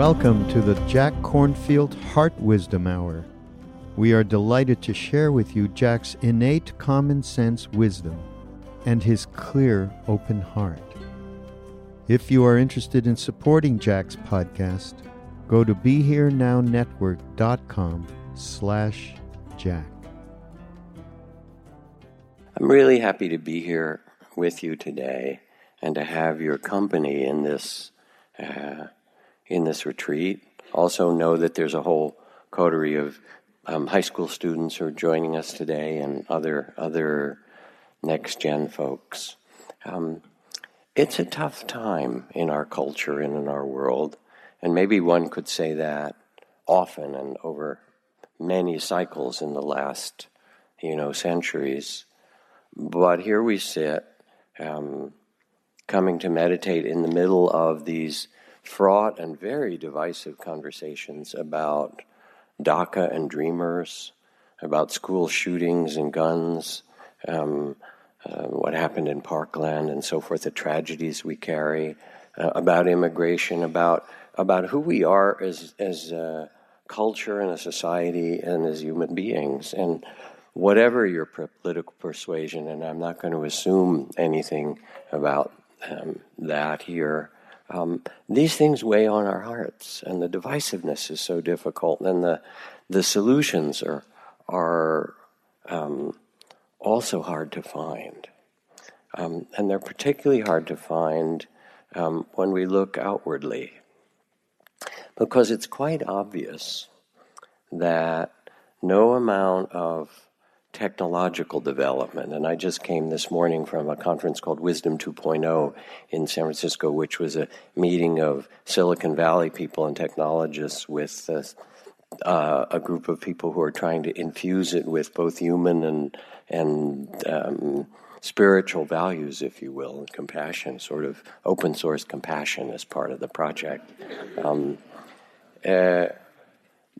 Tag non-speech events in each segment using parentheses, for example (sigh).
Welcome to the Jack Kornfield Heart Wisdom Hour. We are delighted to share with you Jack's innate common sense wisdom and his clear, open heart. If you are interested in supporting Jack's podcast, go to BeHereNowNetwork.com slash Jack. I'm really happy to be here with you today and to have your company in this uh, in this retreat. Also, know that there's a whole coterie of um, high school students who are joining us today, and other other next gen folks. Um, it's a tough time in our culture and in our world, and maybe one could say that often and over many cycles in the last, you know, centuries. But here we sit, um, coming to meditate in the middle of these fraught and very divisive conversations about DACA and dreamers, about school shootings and guns, um, uh, what happened in Parkland and so forth, the tragedies we carry, uh, about immigration, about about who we are as as a culture and a society and as human beings, and whatever your political persuasion. And I'm not going to assume anything about um, that here. Um, these things weigh on our hearts, and the divisiveness is so difficult, and the the solutions are are um, also hard to find, um, and they're particularly hard to find um, when we look outwardly, because it's quite obvious that no amount of technological development. And I just came this morning from a conference called Wisdom 2.0 in San Francisco, which was a meeting of Silicon Valley people and technologists with uh, uh, a group of people who are trying to infuse it with both human and and um, spiritual values, if you will, and compassion, sort of open source compassion as part of the project. Um, uh,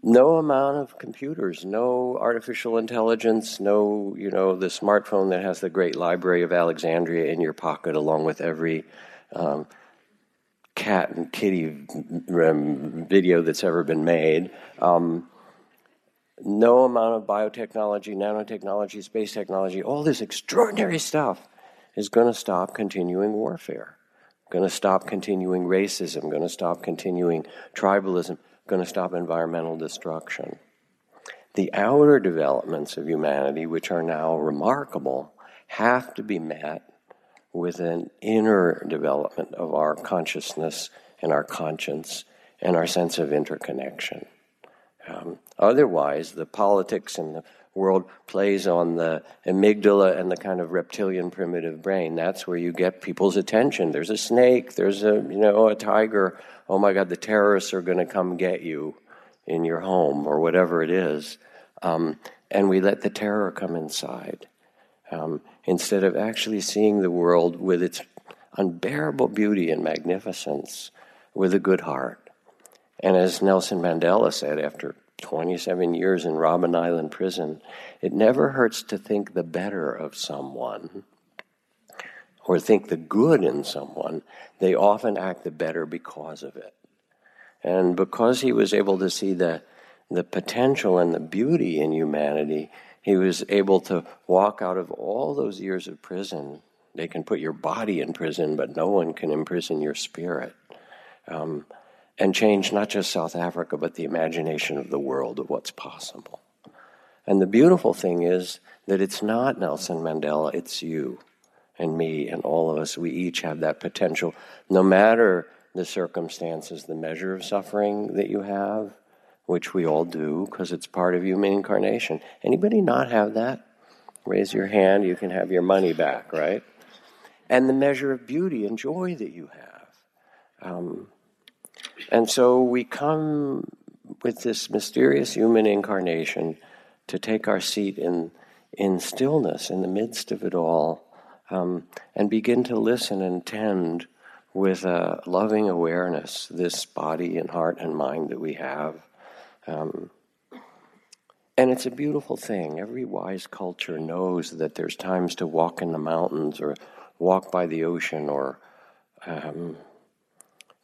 no amount of computers, no artificial intelligence, no, you know, the smartphone that has the great library of Alexandria in your pocket, along with every um, cat and kitty um, video that's ever been made. Um, no amount of biotechnology, nanotechnology, space technology, all this extraordinary stuff is going to stop continuing warfare, going to stop continuing racism, going to stop continuing tribalism going to stop environmental destruction. The outer developments of humanity, which are now remarkable, have to be met with an inner development of our consciousness and our conscience and our sense of interconnection. Um, otherwise, the politics and the world plays on the amygdala and the kind of reptilian primitive brain. That's where you get people's attention. There's a snake, there's a you know a tiger. Oh my God, the terrorists are going to come get you in your home or whatever it is. Um, and we let the terror come inside um, instead of actually seeing the world with its unbearable beauty and magnificence with a good heart. And as Nelson Mandela said after 27 years in Robben Island prison, it never hurts to think the better of someone or think the good in someone. They often act the better because of it. And because he was able to see the, the potential and the beauty in humanity, he was able to walk out of all those years of prison They can put your body in prison, but no one can imprison your spirit. Um, and change not just South Africa, but the imagination of the world of what's possible. And the beautiful thing is that it's not Nelson Mandela, it's you and me and all of us. We each have that potential, no matter the circumstances, the measure of suffering that you have, which we all do because it's part of human incarnation. Anybody not have that? Raise your hand, you can have your money back, right? And the measure of beauty and joy that you have. Um, and so we come with this mysterious human incarnation to take our seat in, in stillness in the midst of it all um, and begin to listen and tend with a loving awareness this body and heart and mind that we have. Um, and it's a beautiful thing. Every wise culture knows that there's times to walk in the mountains or walk by the ocean or um,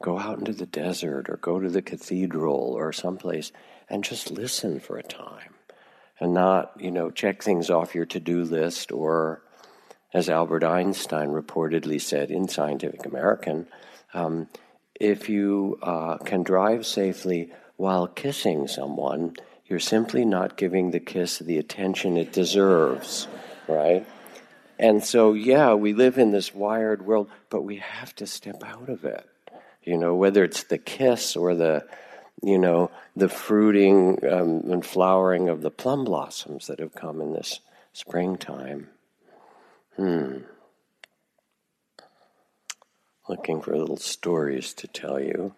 go out into the desert or go to the cathedral or someplace and just listen for a time and not, you know, check things off your to do list or, as Albert Einstein reportedly said in Scientific American, um, if you uh, can drive safely while kissing someone, you're simply not giving the kiss the attention it deserves, right? And so, yeah, we live in this wired world, but we have to step out of it. You know, whether it's the kiss or the, you know, the fruiting um, and flowering of the plum blossoms that have come in this springtime. Hmm. Looking for little stories to tell you.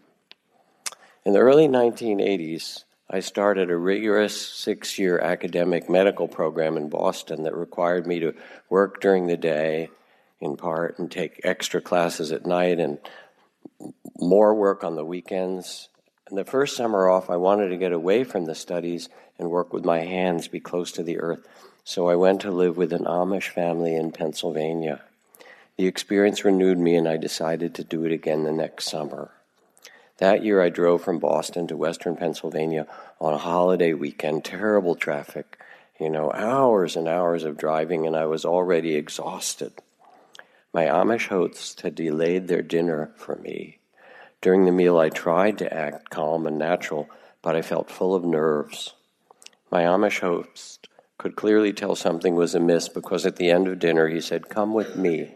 In the early 1980s, I started a rigorous six year academic medical program in Boston that required me to work during the day in part and take extra classes at night and more work on the weekends. And the first summer off, I wanted to get away from the studies and work with my hands, be close to the earth. So I went to live with an Amish family in Pennsylvania. The experience renewed me, and I decided to do it again the next summer. That year, I drove from Boston to western Pennsylvania on a holiday weekend, terrible traffic, you know, hours and hours of driving, and I was already exhausted. My Amish hosts had delayed their dinner for me. During the meal, I tried to act calm and natural, but I felt full of nerves. My Amish host could clearly tell something was amiss because at the end of dinner he said, Come with me.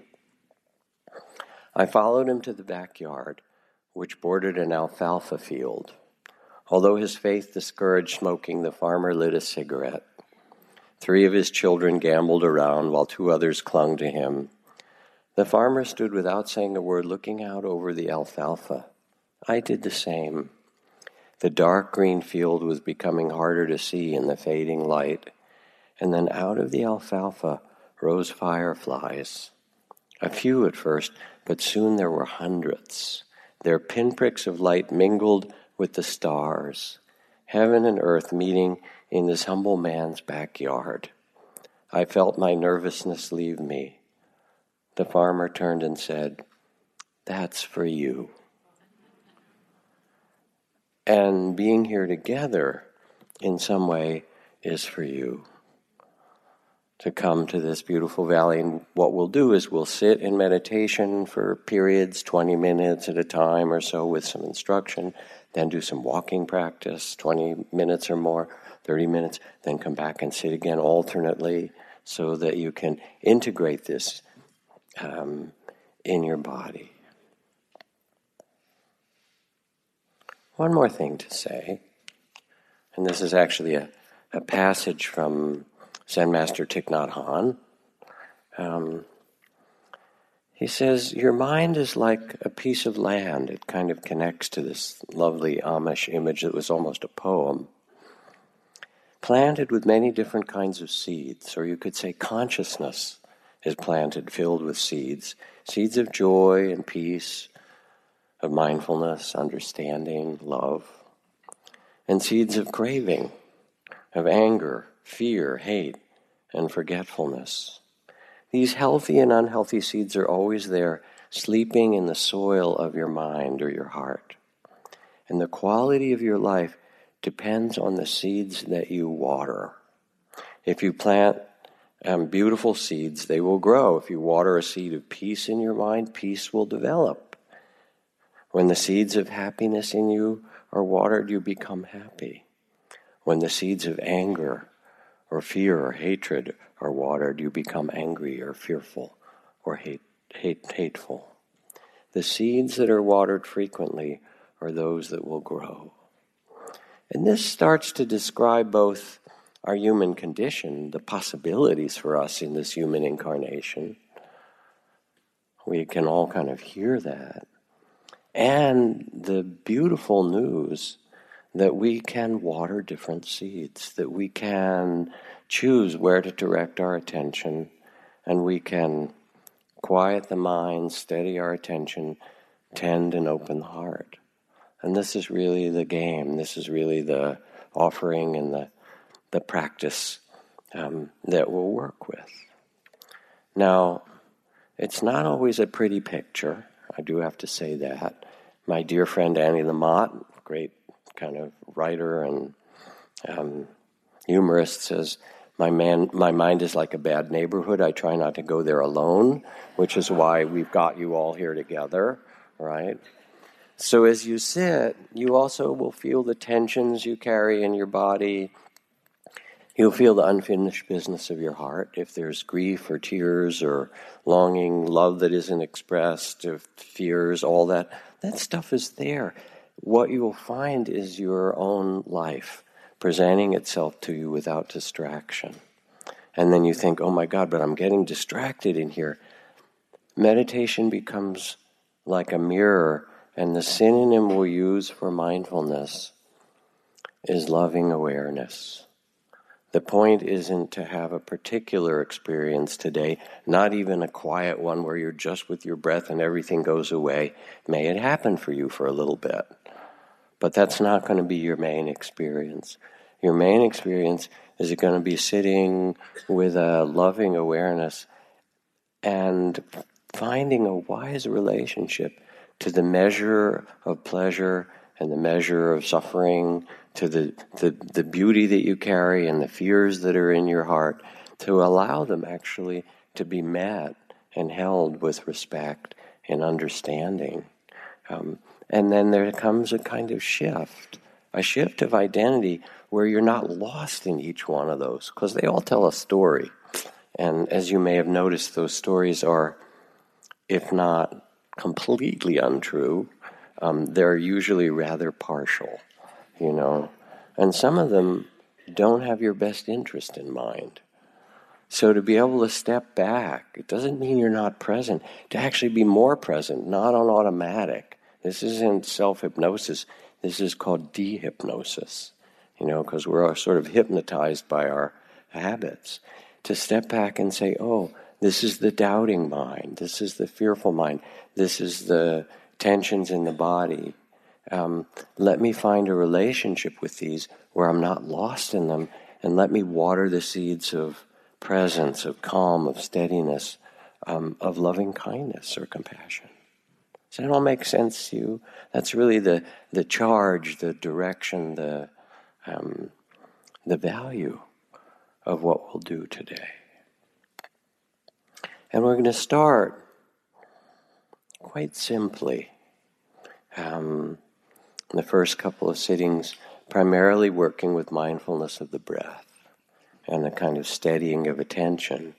I followed him to the backyard, which bordered an alfalfa field. Although his faith discouraged smoking, the farmer lit a cigarette. Three of his children gamboled around while two others clung to him. The farmer stood without saying a word, looking out over the alfalfa. I did the same. The dark green field was becoming harder to see in the fading light, and then out of the alfalfa rose fireflies. A few at first, but soon there were hundreds. Their pinpricks of light mingled with the stars, heaven and earth meeting in this humble man's backyard. I felt my nervousness leave me. The farmer turned and said, That's for you. And being here together in some way is for you to come to this beautiful valley. And what we'll do is we'll sit in meditation for periods, 20 minutes at a time or so, with some instruction, then do some walking practice, 20 minutes or more, 30 minutes, then come back and sit again alternately so that you can integrate this um, in your body. One more thing to say, and this is actually a, a passage from Zen Master Thich Nhat Hanh. Um, he says, Your mind is like a piece of land. It kind of connects to this lovely Amish image that was almost a poem. Planted with many different kinds of seeds, or you could say consciousness is planted filled with seeds seeds of joy and peace, of mindfulness, understanding, love, and seeds of craving, of anger, fear, hate, and forgetfulness. These healthy and unhealthy seeds are always there, sleeping in the soil of your mind or your heart. And the quality of your life depends on the seeds that you water. If you plant um, beautiful seeds, they will grow. If you water a seed of peace in your mind, peace will develop. When the seeds of happiness in you are watered, you become happy. When the seeds of anger or fear or hatred are watered, you become angry or fearful or hate, hate, hateful. The seeds that are watered frequently are those that will grow. And this starts to describe both our human condition, the possibilities for us in this human incarnation. We can all kind of hear that. And the beautiful news that we can water different seeds, that we can choose where to direct our attention, and we can quiet the mind, steady our attention, tend and open the heart. And this is really the game. This is really the offering and the, the practice um, that we'll work with. Now, it's not always a pretty picture. I do have to say that. My dear friend Annie Lamott, great kind of writer and um, humorist, says, my, man, my mind is like a bad neighborhood. I try not to go there alone, which is why we've got you all here together, right? So as you sit, you also will feel the tensions you carry in your body. You'll feel the unfinished business of your heart. If there's grief or tears or longing, love that isn't expressed, or fears, all that, that stuff is there. What you will find is your own life presenting itself to you without distraction. And then you think, oh my God, but I'm getting distracted in here. Meditation becomes like a mirror, and the synonym we'll use for mindfulness is loving awareness. The point isn't to have a particular experience today, not even a quiet one where you're just with your breath and everything goes away. May it happen for you for a little bit. But that's not going to be your main experience. Your main experience is going to be sitting with a loving awareness and finding a wise relationship to the measure of pleasure and the measure of suffering to the, the, the beauty that you carry and the fears that are in your heart, to allow them actually to be met and held with respect and understanding. Um, and then there comes a kind of shift, a shift of identity where you're not lost in each one of those, because they all tell a story. And as you may have noticed, those stories are, if not completely untrue, um, they're usually rather partial you know. And some of them don't have your best interest in mind. So to be able to step back, it doesn't mean you're not present. To actually be more present, not on automatic. This isn't self hypnosis. This is called dehypnosis, you know, because we're sort of hypnotized by our habits. To step back and say, oh, this is the doubting mind. This is the fearful mind. This is the tensions in the body. Um, let me find a relationship with these where I'm not lost in them, and let me water the seeds of presence, of calm, of steadiness, um, of loving kindness or compassion. Does that all make sense to you? That's really the, the charge, the direction, the, um, the value of what we'll do today. And we're going to start quite simply. Um, the first couple of sittings, primarily working with mindfulness of the breath and a kind of steadying of attention.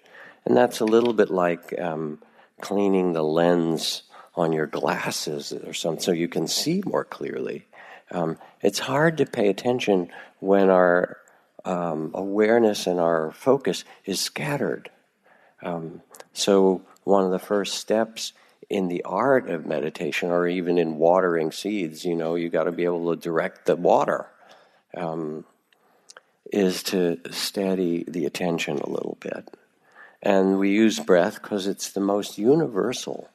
And that's a little bit like um, cleaning the lens on your glasses or something so you can see more clearly. Um, it's hard to pay attention when our um, awareness and our focus is scattered. Um, so, one of the first steps in the art of meditation or even in watering seeds, you know, you got to be able to direct the water, um, is to steady the attention a little bit. And we use breath because it's the most universal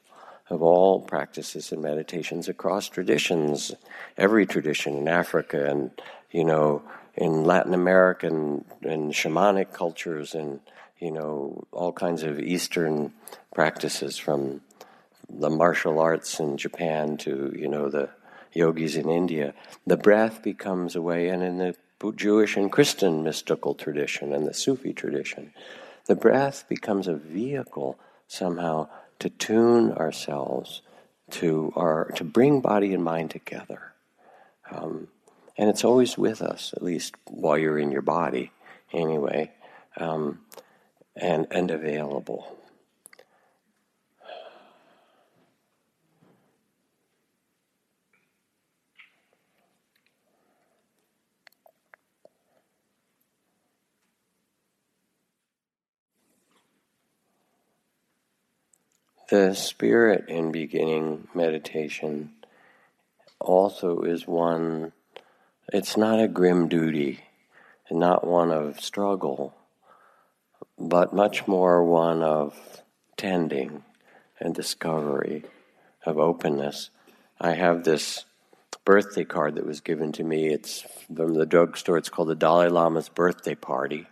of all practices and meditations across traditions, every tradition in Africa and, you know, in Latin American and shamanic cultures and, you know, all kinds of Eastern practices from the martial arts in Japan to you know the yogis in India, the breath becomes a way, and in the Jewish and Christian mystical tradition and the Sufi tradition, the breath becomes a vehicle somehow to tune ourselves to our to bring body and mind together. Um, and it's always with us, at least while you're in your body, anyway, um, and and available. The spirit in beginning meditation also is one, it's not a grim duty, and not one of struggle, but much more one of tending and discovery, of openness. I have this birthday card that was given to me. It's from the drugstore. It's called the Dalai Lama's birthday party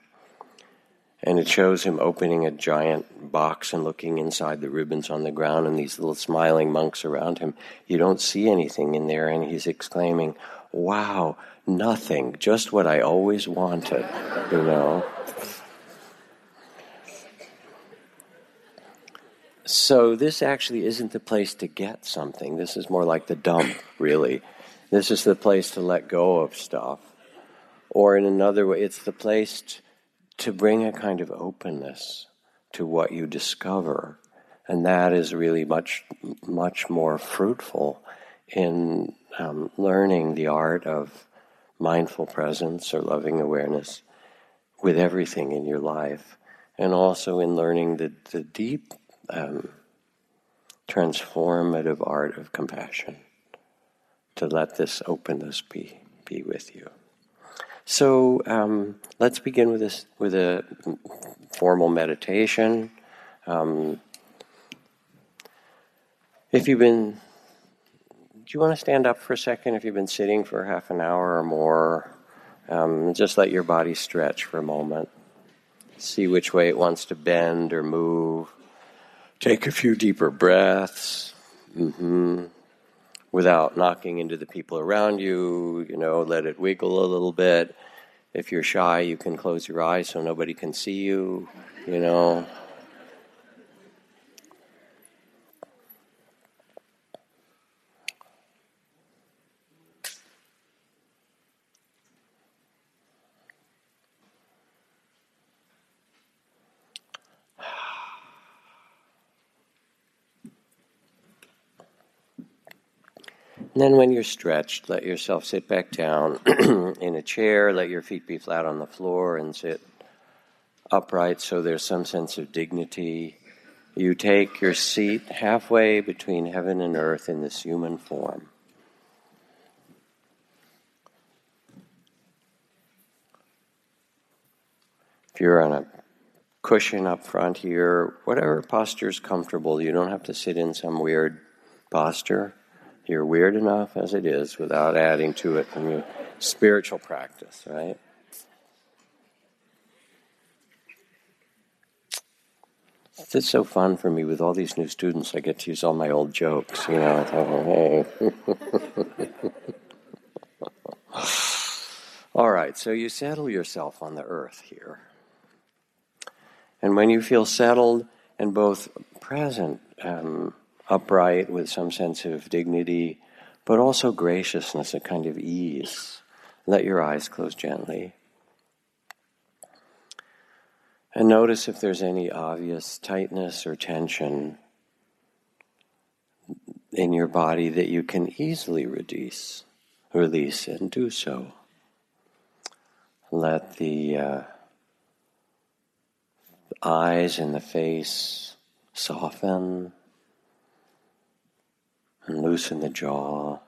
and it shows him opening a giant box and looking inside the ribbons on the ground and these little smiling monks around him. You don't see anything in there, and he's exclaiming, Wow, nothing, just what I always wanted, you know. So, this actually isn't the place to get something. This is more like the dump, really. This is the place to let go of stuff. Or, in another way, it's the place. To bring a kind of openness to what you discover. And that is really much, much more fruitful in um, learning the art of mindful presence or loving awareness with everything in your life, and also in learning the, the deep um, transformative art of compassion to let this openness be, be with you. So um, let's begin with this with a formal meditation. Um, if you've been, do you want to stand up for a second? If you've been sitting for half an hour or more, um, just let your body stretch for a moment. See which way it wants to bend or move. Take a few deeper breaths. Mm-hmm without knocking into the people around you. You know, let it wiggle a little bit. If you're shy, you can close your eyes so nobody can see you, you know. And then, when you're stretched, let yourself sit back down (clears throat) in a chair. Let your feet be flat on the floor and sit upright so there's some sense of dignity. You take your seat halfway between heaven and earth in this human form. If you're on a cushion up front here, whatever posture is comfortable, you don't have to sit in some weird posture. You're weird enough as it is without adding to it from your spiritual practice, right? It's so fun for me with all these new students. I get to use all my old jokes, you know. hey. (laughs) all right, so you settle yourself on the earth here. And when you feel settled and both present, um, upright with some sense of dignity, but also graciousness, a kind of ease. Let your eyes close gently. And notice if there's any obvious tightness or tension in your body that you can easily release, release and do so. Let the uh, eyes and the face soften and loosen the jaw.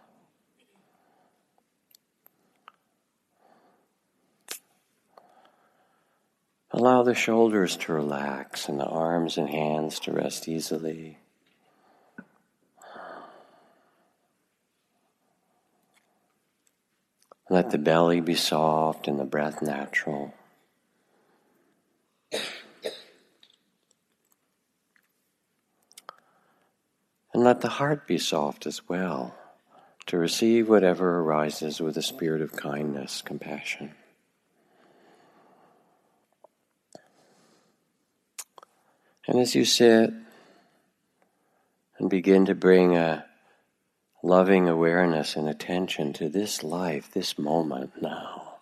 Allow the shoulders to relax and the arms and hands to rest easily. Let the belly be soft and the breath natural. And let the heart be soft as well to receive whatever arises with a spirit of kindness, compassion. And as you sit and begin to bring a loving awareness and attention to this life, this moment now,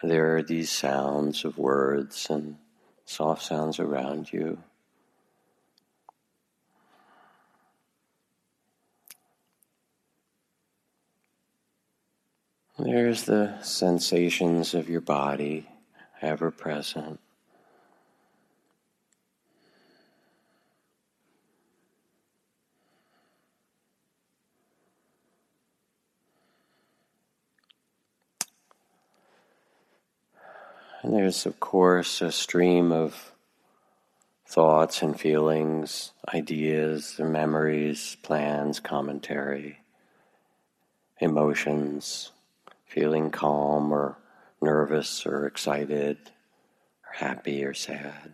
there are these sounds of words and soft sounds around you. There's the sensations of your body ever present. And there's, of course, a stream of thoughts and feelings, ideas, memories, plans, commentary, emotions, feeling calm or nervous or excited or happy or sad.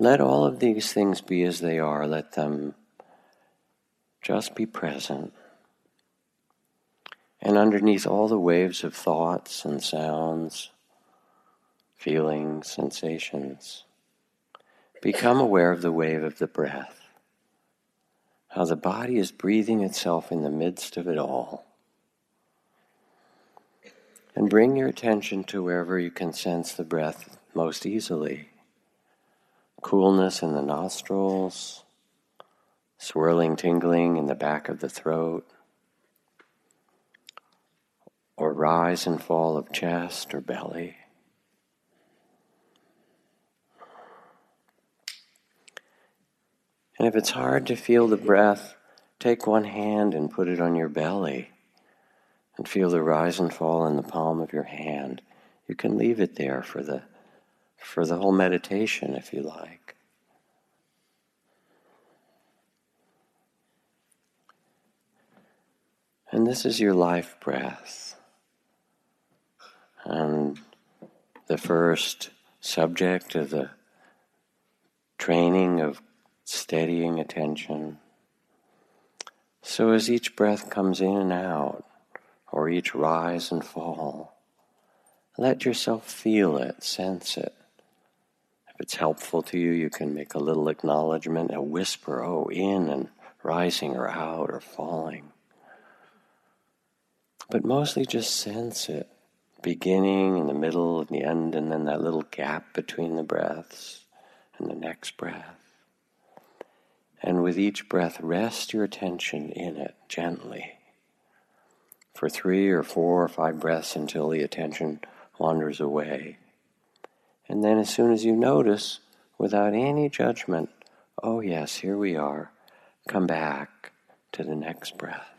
Let all of these things be as they are. Let them just be present. And underneath all the waves of thoughts and sounds, feelings, sensations. Become aware of the wave of the breath, how the body is breathing itself in the midst of it all. And bring your attention to wherever you can sense the breath most easily. Coolness in the nostrils, swirling tingling in the back of the throat, or rise and fall of chest or belly. And if it's hard to feel the breath, take one hand and put it on your belly and feel the rise and fall in the palm of your hand. You can leave it there for the for the whole meditation if you like. And this is your life breath. And the first subject of the training of steadying attention. So as each breath comes in and out, or each rise and fall, let yourself feel it, sense it. If it's helpful to you, you can make a little acknowledgement, a whisper, oh, in and rising or out or falling. But mostly just sense it, beginning in the middle and the end, and then that little gap between the breaths and the next breath. And with each breath, rest your attention in it gently for three or four or five breaths until the attention wanders away. And then, as soon as you notice, without any judgment, oh, yes, here we are, come back to the next breath.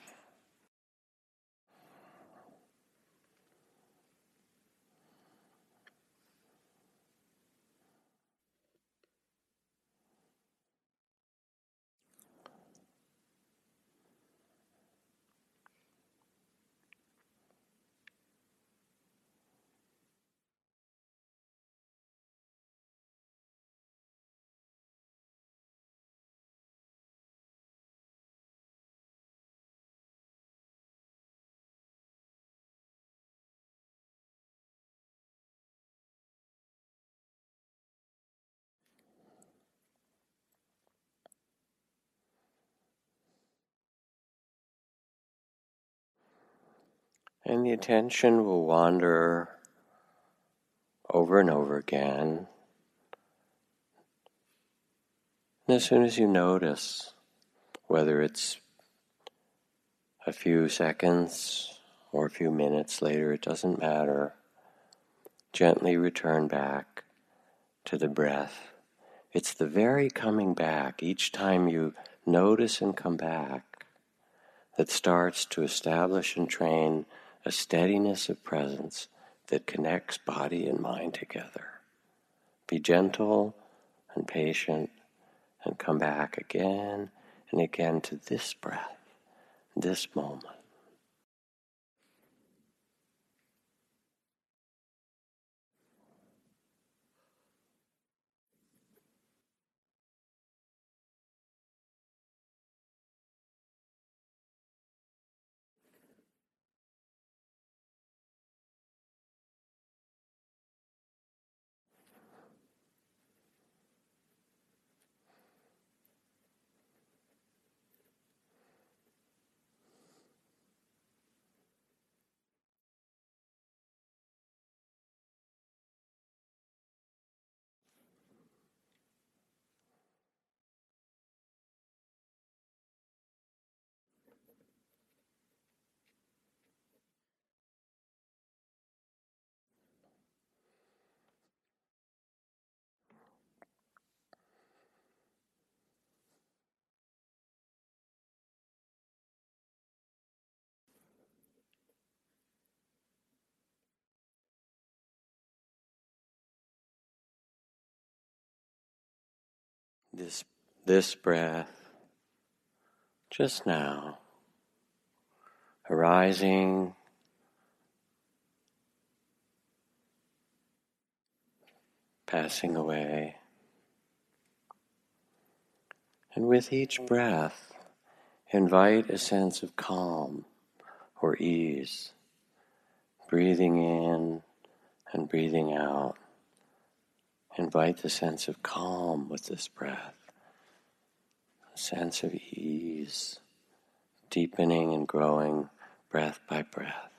And the attention will wander over and over again. And as soon as you notice, whether it's a few seconds or a few minutes later, it doesn't matter, gently return back to the breath. It's the very coming back, each time you notice and come back, that starts to establish and train a steadiness of presence that connects body and mind together. Be gentle and patient and come back again and again to this breath, this moment. This, this breath just now arising passing away. And with each breath, invite a sense of calm or ease, breathing in and breathing out. Invite the sense of calm with this breath, a sense of ease, deepening and growing breath by breath.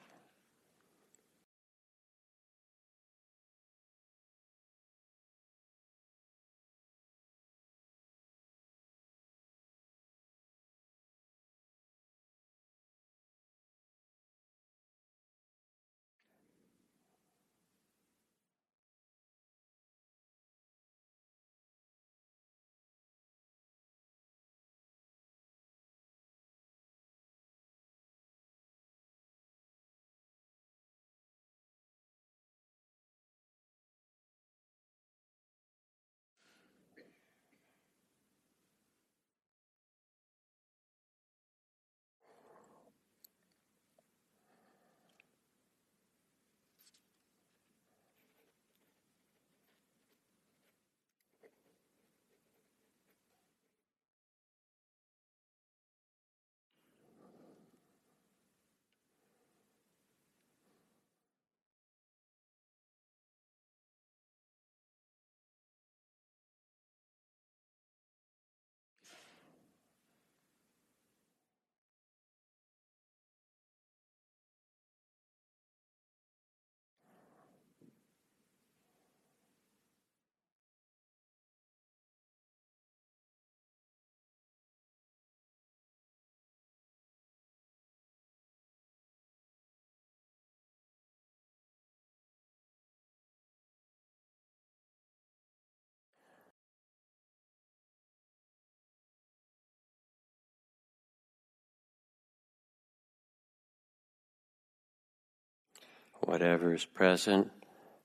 Whatever is present,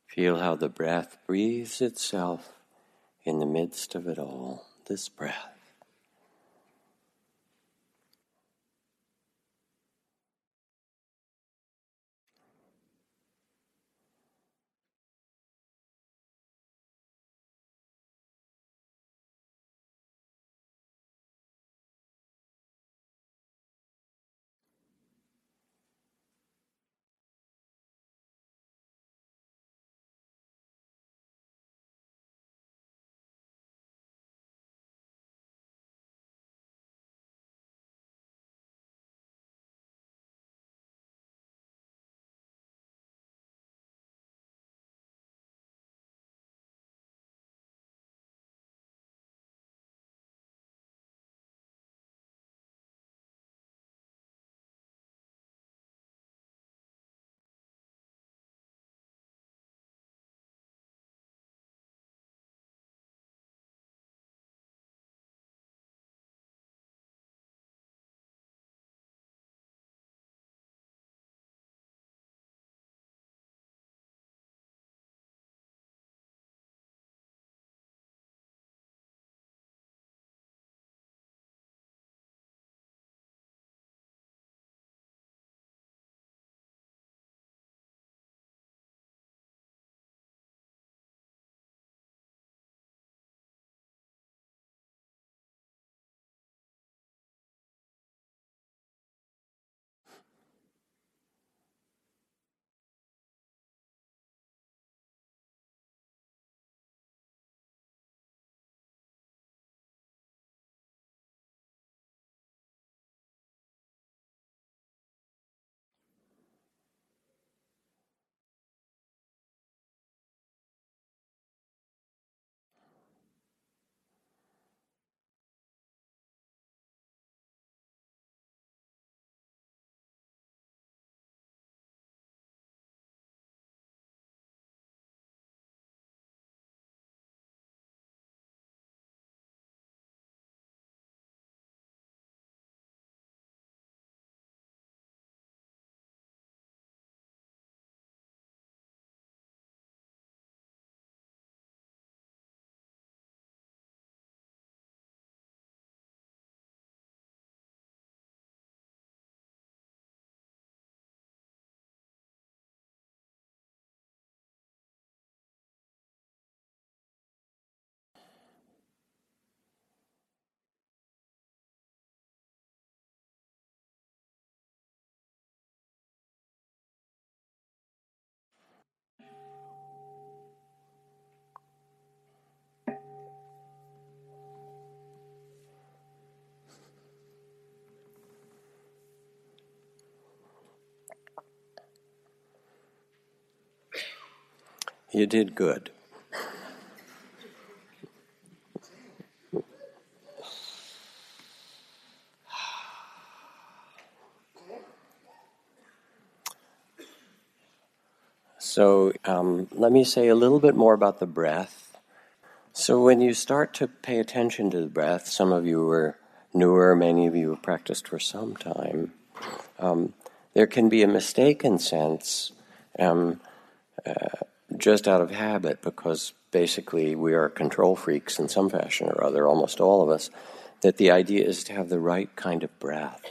feel how the breath breathes itself in the midst of it all, this breath. You did good. So, um, let me say a little bit more about the breath. So, when you start to pay attention to the breath, some of you are newer, many of you have practiced for some time, um, there can be a mistaken sense um, uh, just out of habit because basically we are control freaks in some fashion or other, almost all of us, that the idea is to have the right kind of breath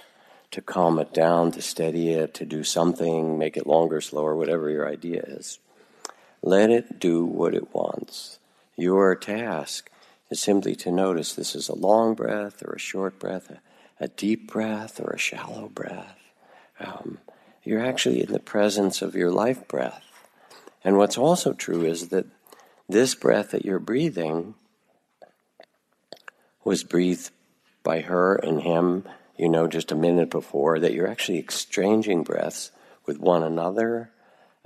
to calm it down, to steady it, to do something, make it longer, slower, whatever your idea is. Let it do what it wants. Your task is simply to notice this is a long breath or a short breath, a, a deep breath or a shallow breath. Um, you're actually in the presence of your life breath. And what's also true is that this breath that you're breathing was breathed by her and him you know, just a minute before, that you're actually exchanging breaths with one another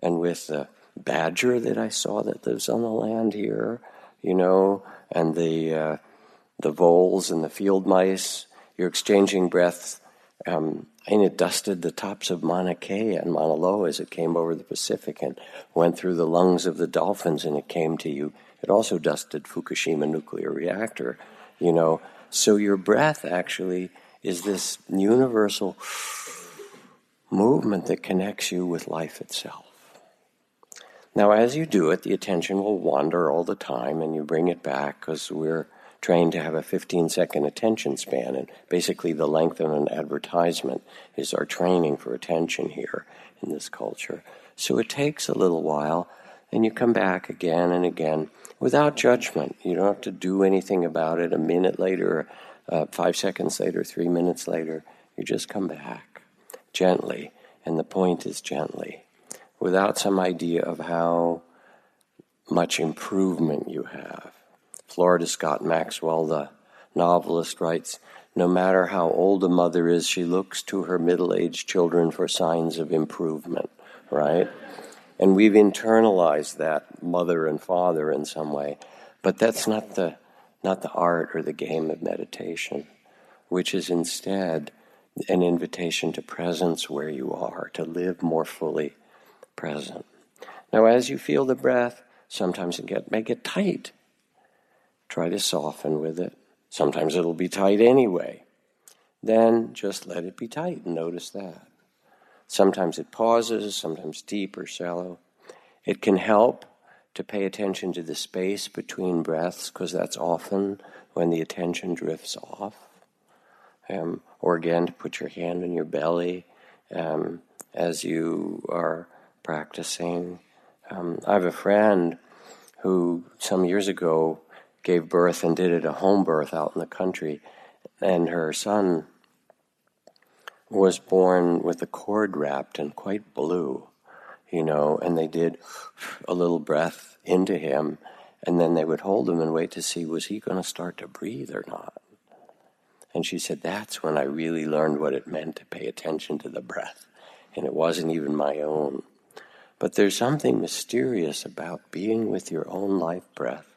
and with the badger that I saw that lives on the land here, you know, and the uh, the voles and the field mice. You're exchanging breaths, um, and it dusted the tops of Mauna Kea and Mauna Loa as it came over the Pacific and went through the lungs of the dolphins, and it came to you. It also dusted Fukushima nuclear reactor, you know. So your breath actually is this universal movement that connects you with life itself. Now, as you do it, the attention will wander all the time, and you bring it back because we're trained to have a 15 second attention span, and basically the length of an advertisement is our training for attention here in this culture. So it takes a little while, and you come back again and again without judgment. You don't have to do anything about it. A minute later, uh, five seconds later, three minutes later, you just come back gently. And the point is gently, without some idea of how much improvement you have. Florida Scott Maxwell, the novelist, writes No matter how old a mother is, she looks to her middle aged children for signs of improvement, right? And we've internalized that mother and father in some way. But that's not the not the art or the game of meditation, which is instead an invitation to presence where you are, to live more fully present. Now, as you feel the breath, sometimes it get, may get tight. Try to soften with it. Sometimes it'll be tight anyway. Then just let it be tight and notice that. Sometimes it pauses, sometimes deep or shallow. It can help to pay attention to the space between breaths, because that's often when the attention drifts off. Um, or again, to put your hand in your belly um, as you are practicing. Um, I have a friend who some years ago gave birth and did it a home birth out in the country, and her son was born with a cord wrapped and quite blue you know, and they did a little breath into him, and then they would hold him and wait to see was he going to start to breathe or not. And she said, That's when I really learned what it meant to pay attention to the breath. And it wasn't even my own. But there's something mysterious about being with your own life breath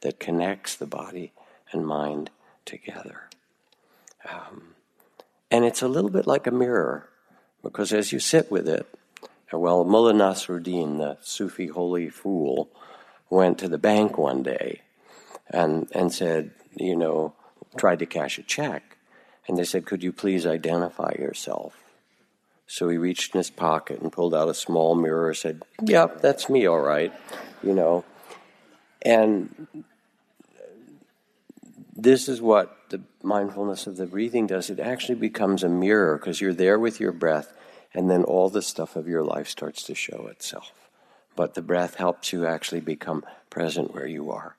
that connects the body and mind together. Um, and it's a little bit like a mirror, because as you sit with it, well, Mullah Nasruddin, the Sufi holy fool, went to the bank one day and, and said, you know, tried to cash a check. And they said, Could you please identify yourself? So he reached in his pocket and pulled out a small mirror, said, Yep, that's me, all right, you know. And this is what the mindfulness of the breathing does. It actually becomes a mirror because you're there with your breath and then all the stuff of your life starts to show itself. But the breath helps you actually become present where you are.